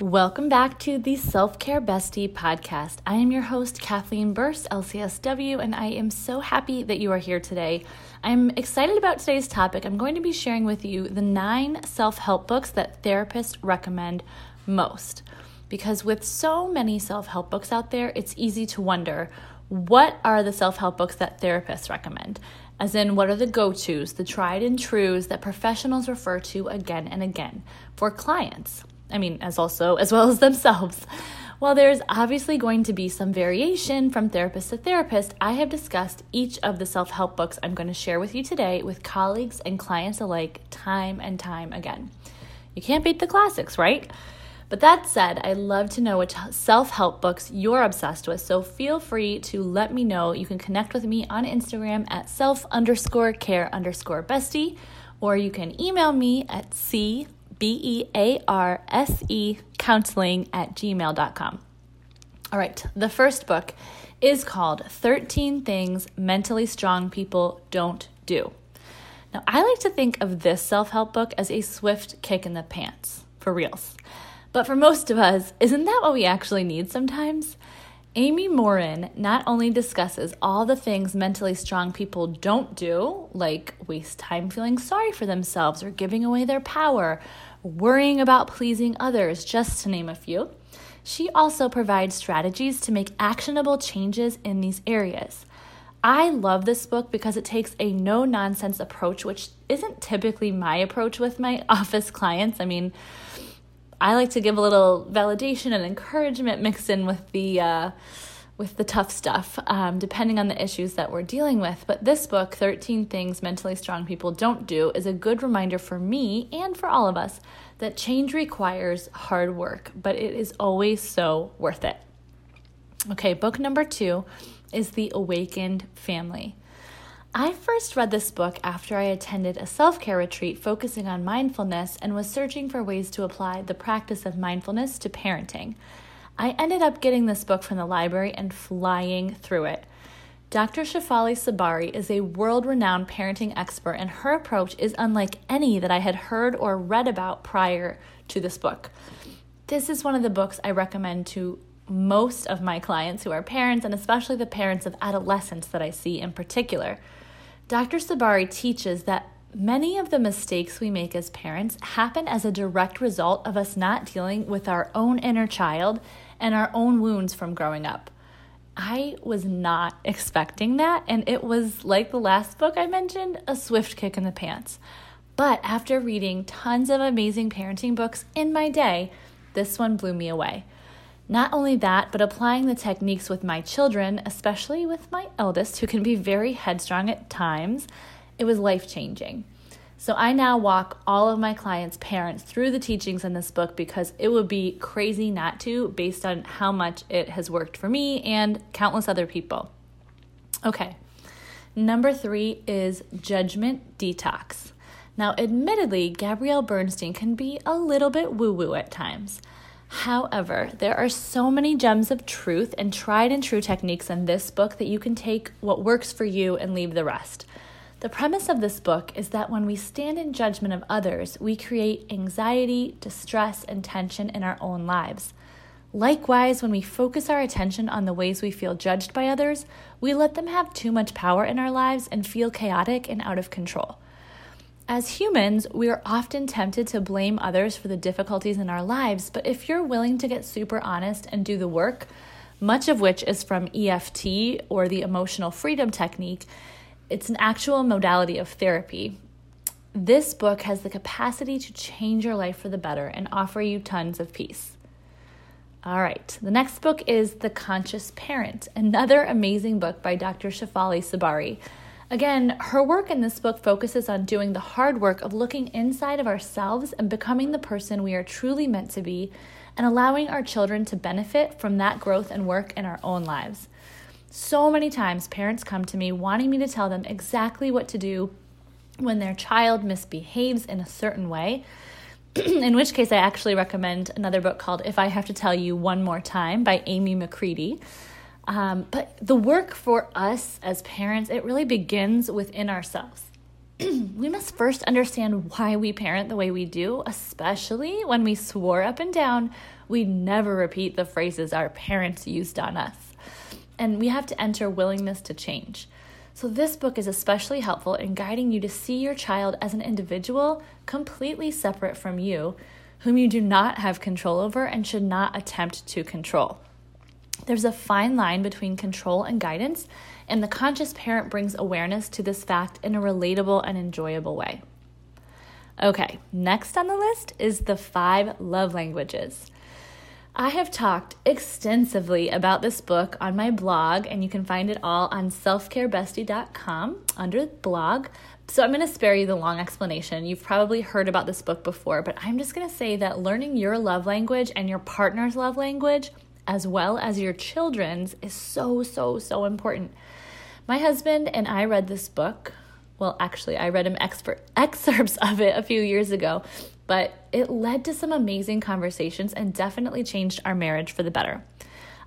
Welcome back to the Self Care Bestie podcast. I am your host, Kathleen Bearse, LCSW, and I am so happy that you are here today. I'm excited about today's topic. I'm going to be sharing with you the nine self help books that therapists recommend most. Because with so many self help books out there, it's easy to wonder what are the self help books that therapists recommend? As in, what are the go tos, the tried and trues that professionals refer to again and again for clients? I mean, as also as well as themselves. While there's obviously going to be some variation from therapist to therapist, I have discussed each of the self help books I'm going to share with you today with colleagues and clients alike time and time again. You can't beat the classics, right? But that said, I'd love to know which self help books you're obsessed with, so feel free to let me know. You can connect with me on Instagram at self underscore care underscore bestie, or you can email me at c B E A R S E counseling at gmail.com. All right, the first book is called 13 Things Mentally Strong People Don't Do. Now, I like to think of this self help book as a swift kick in the pants, for reals. But for most of us, isn't that what we actually need sometimes? Amy Morin not only discusses all the things mentally strong people don't do, like waste time feeling sorry for themselves or giving away their power, worrying about pleasing others, just to name a few. She also provides strategies to make actionable changes in these areas. I love this book because it takes a no nonsense approach, which isn't typically my approach with my office clients. I mean, I like to give a little validation and encouragement mixed in with the uh, with the tough stuff, um, depending on the issues that we're dealing with. But this book, 13 Things Mentally Strong People Don't Do, is a good reminder for me and for all of us that change requires hard work, but it is always so worth it. Okay, book number two is The Awakened Family. I first read this book after I attended a self care retreat focusing on mindfulness and was searching for ways to apply the practice of mindfulness to parenting. I ended up getting this book from the library and flying through it. Dr. Shefali Tsabary is a world renowned parenting expert, and her approach is unlike any that I had heard or read about prior to this book. This is one of the books I recommend to most of my clients who are parents, and especially the parents of adolescents that I see in particular. Dr. Tsabary teaches that Many of the mistakes we make as parents happen as a direct result of us not dealing with our own inner child and our own wounds from growing up. I was not expecting that, and it was like the last book I mentioned a swift kick in the pants. But after reading tons of amazing parenting books in my day, this one blew me away. Not only that, but applying the techniques with my children, especially with my eldest, who can be very headstrong at times, it was life changing. So I now walk all of my clients' parents through the teachings in this book because it would be crazy not to, based on how much it has worked for me and countless other people. Okay, number three is Judgment Detox. Now, admittedly, Gabrielle Bernstein can be a little bit woo woo at times. However, there are so many gems of truth and tried and true techniques in this book that you can take what works for you and leave the rest. The premise of this book is that when we stand in judgment of others, we create anxiety, distress, and tension in our own lives. Likewise, when we focus our attention on the ways we feel judged by others, we let them have too much power in our lives and feel chaotic and out of control. As humans, we are often tempted to blame others for the difficulties in our lives, but if you're willing to get super honest and do the work, much of which is from EFT or the emotional freedom technique, it's an actual modality of therapy. This book has the capacity to change your life for the better and offer you tons of peace. All right, the next book is The Conscious Parent, another amazing book by Dr. Shefali Tsabary. Again, her work in this book focuses on doing the hard work of looking inside of ourselves and becoming the person we are truly meant to be and allowing our children to benefit from that growth and work in our own lives. So many times, parents come to me wanting me to tell them exactly what to do when their child misbehaves in a certain way. in which case, I actually recommend another book called If I Have to Tell You One More Time by Amy McCready. Um, but the work for us as parents, it really begins within ourselves. we must first understand why we parent the way we do, especially when we swore up and down we'd never repeat the phrases our parents used on us. And we have to enter willingness to change. So, this book is especially helpful in guiding you to see your child as an individual completely separate from you, whom you do not have control over and should not attempt to control. There's a fine line between control and guidance, and the conscious parent brings awareness to this fact in a relatable and enjoyable way. Okay, next on the list is the five love languages. I have talked extensively about this book on my blog, and you can find it all on selfcarebestie.com under blog. So I'm going to spare you the long explanation. You've probably heard about this book before, but I'm just going to say that learning your love language and your partner's love language, as well as your children's, is so, so, so important. My husband and I read this book. Well, actually, I read him excerpts of it a few years ago, but it led to some amazing conversations and definitely changed our marriage for the better.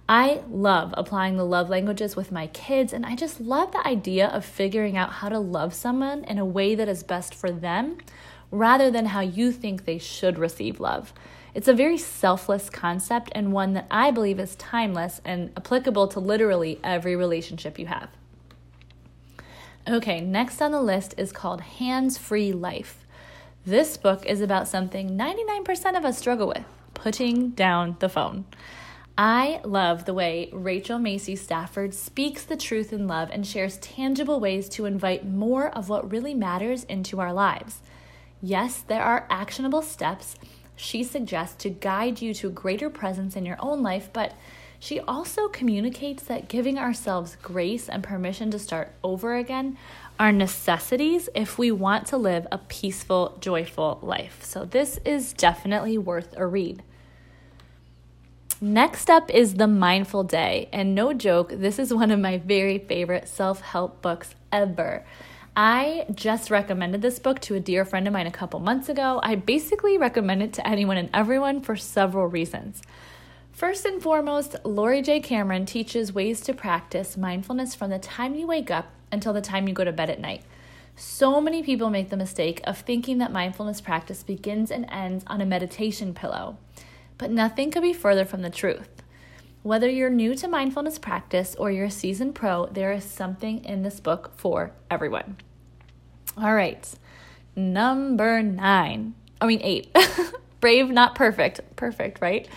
I love applying the love languages with my kids, and I just love the idea of figuring out how to love someone in a way that is best for them rather than how you think they should receive love. It's a very selfless concept and one that I believe is timeless and applicable to literally every relationship you have. Okay, next on the list is called Hands Free Life. This book is about something 99% of us struggle with putting down the phone. I love the way Rachel Macy Stafford speaks the truth in love and shares tangible ways to invite more of what really matters into our lives. Yes, there are actionable steps she suggests to guide you to greater presence in your own life, but she also communicates that giving ourselves grace and permission to start over again are necessities if we want to live a peaceful, joyful life. So, this is definitely worth a read. Next up is The Mindful Day. And no joke, this is one of my very favorite self help books ever. I just recommended this book to a dear friend of mine a couple months ago. I basically recommend it to anyone and everyone for several reasons. First and foremost, Laurie J. Cameron teaches ways to practice mindfulness from the time you wake up until the time you go to bed at night. So many people make the mistake of thinking that mindfulness practice begins and ends on a meditation pillow, but nothing could be further from the truth. Whether you're new to mindfulness practice or you're a seasoned pro, there is something in this book for everyone. All right, number nine. I mean, eight. Brave, not perfect. Perfect, right?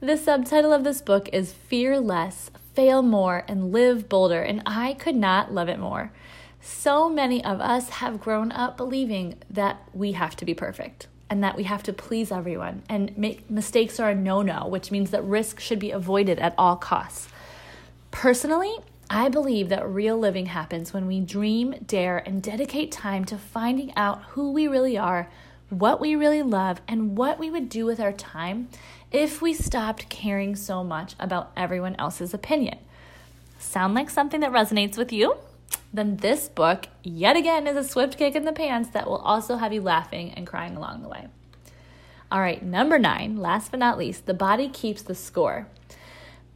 The subtitle of this book is Fear Less fail more, and live bolder, and I could not love it more. So many of us have grown up believing that we have to be perfect and that we have to please everyone, and make mistakes are a no no, which means that risk should be avoided at all costs. Personally, I believe that real living happens when we dream, dare, and dedicate time to finding out who we really are, what we really love, and what we would do with our time if we stopped caring so much about everyone else's opinion. Sound like something that resonates with you? Then this book, yet again, is a swift kick in the pants that will also have you laughing and crying along the way. All right, number nine, last but not least, The Body Keeps the Score.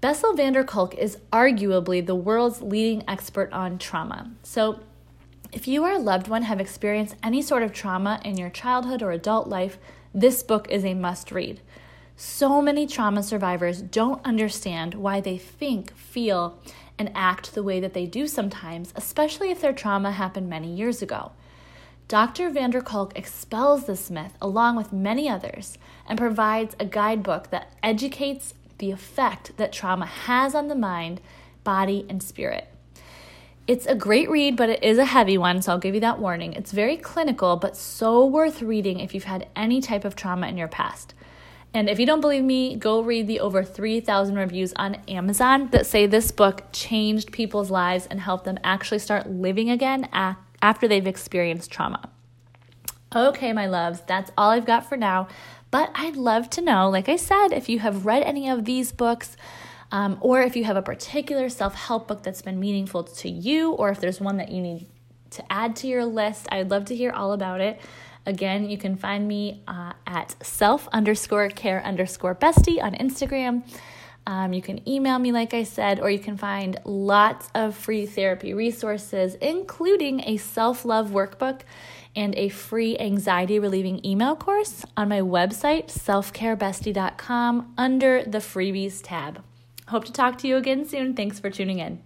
Bessel van der Kolk is arguably the world's leading expert on trauma. So, if you or a loved one have experienced any sort of trauma in your childhood or adult life, this book is a must read. So many trauma survivors don't understand why they think, feel, and act the way that they do sometimes, especially if their trauma happened many years ago. Dr. van der Kolk expels this myth along with many others and provides a guidebook that educates the effect that trauma has on the mind, body, and spirit. It's a great read, but it is a heavy one, so I'll give you that warning. It's very clinical, but so worth reading if you've had any type of trauma in your past. And if you don't believe me, go read the over 3,000 reviews on Amazon that say this book changed people's lives and helped them actually start living again after they've experienced trauma. Okay, my loves, that's all I've got for now. But I'd love to know, like I said, if you have read any of these books. Um, or if you have a particular self help book that's been meaningful to you, or if there's one that you need to add to your list, I'd love to hear all about it. Again, you can find me uh, at self underscore care underscore bestie on Instagram. Um, you can email me, like I said, or you can find lots of free therapy resources, including a self love workbook and a free anxiety relieving email course on my website, selfcarebestie.com, under the freebies tab. Hope to talk to you again soon. Thanks for tuning in.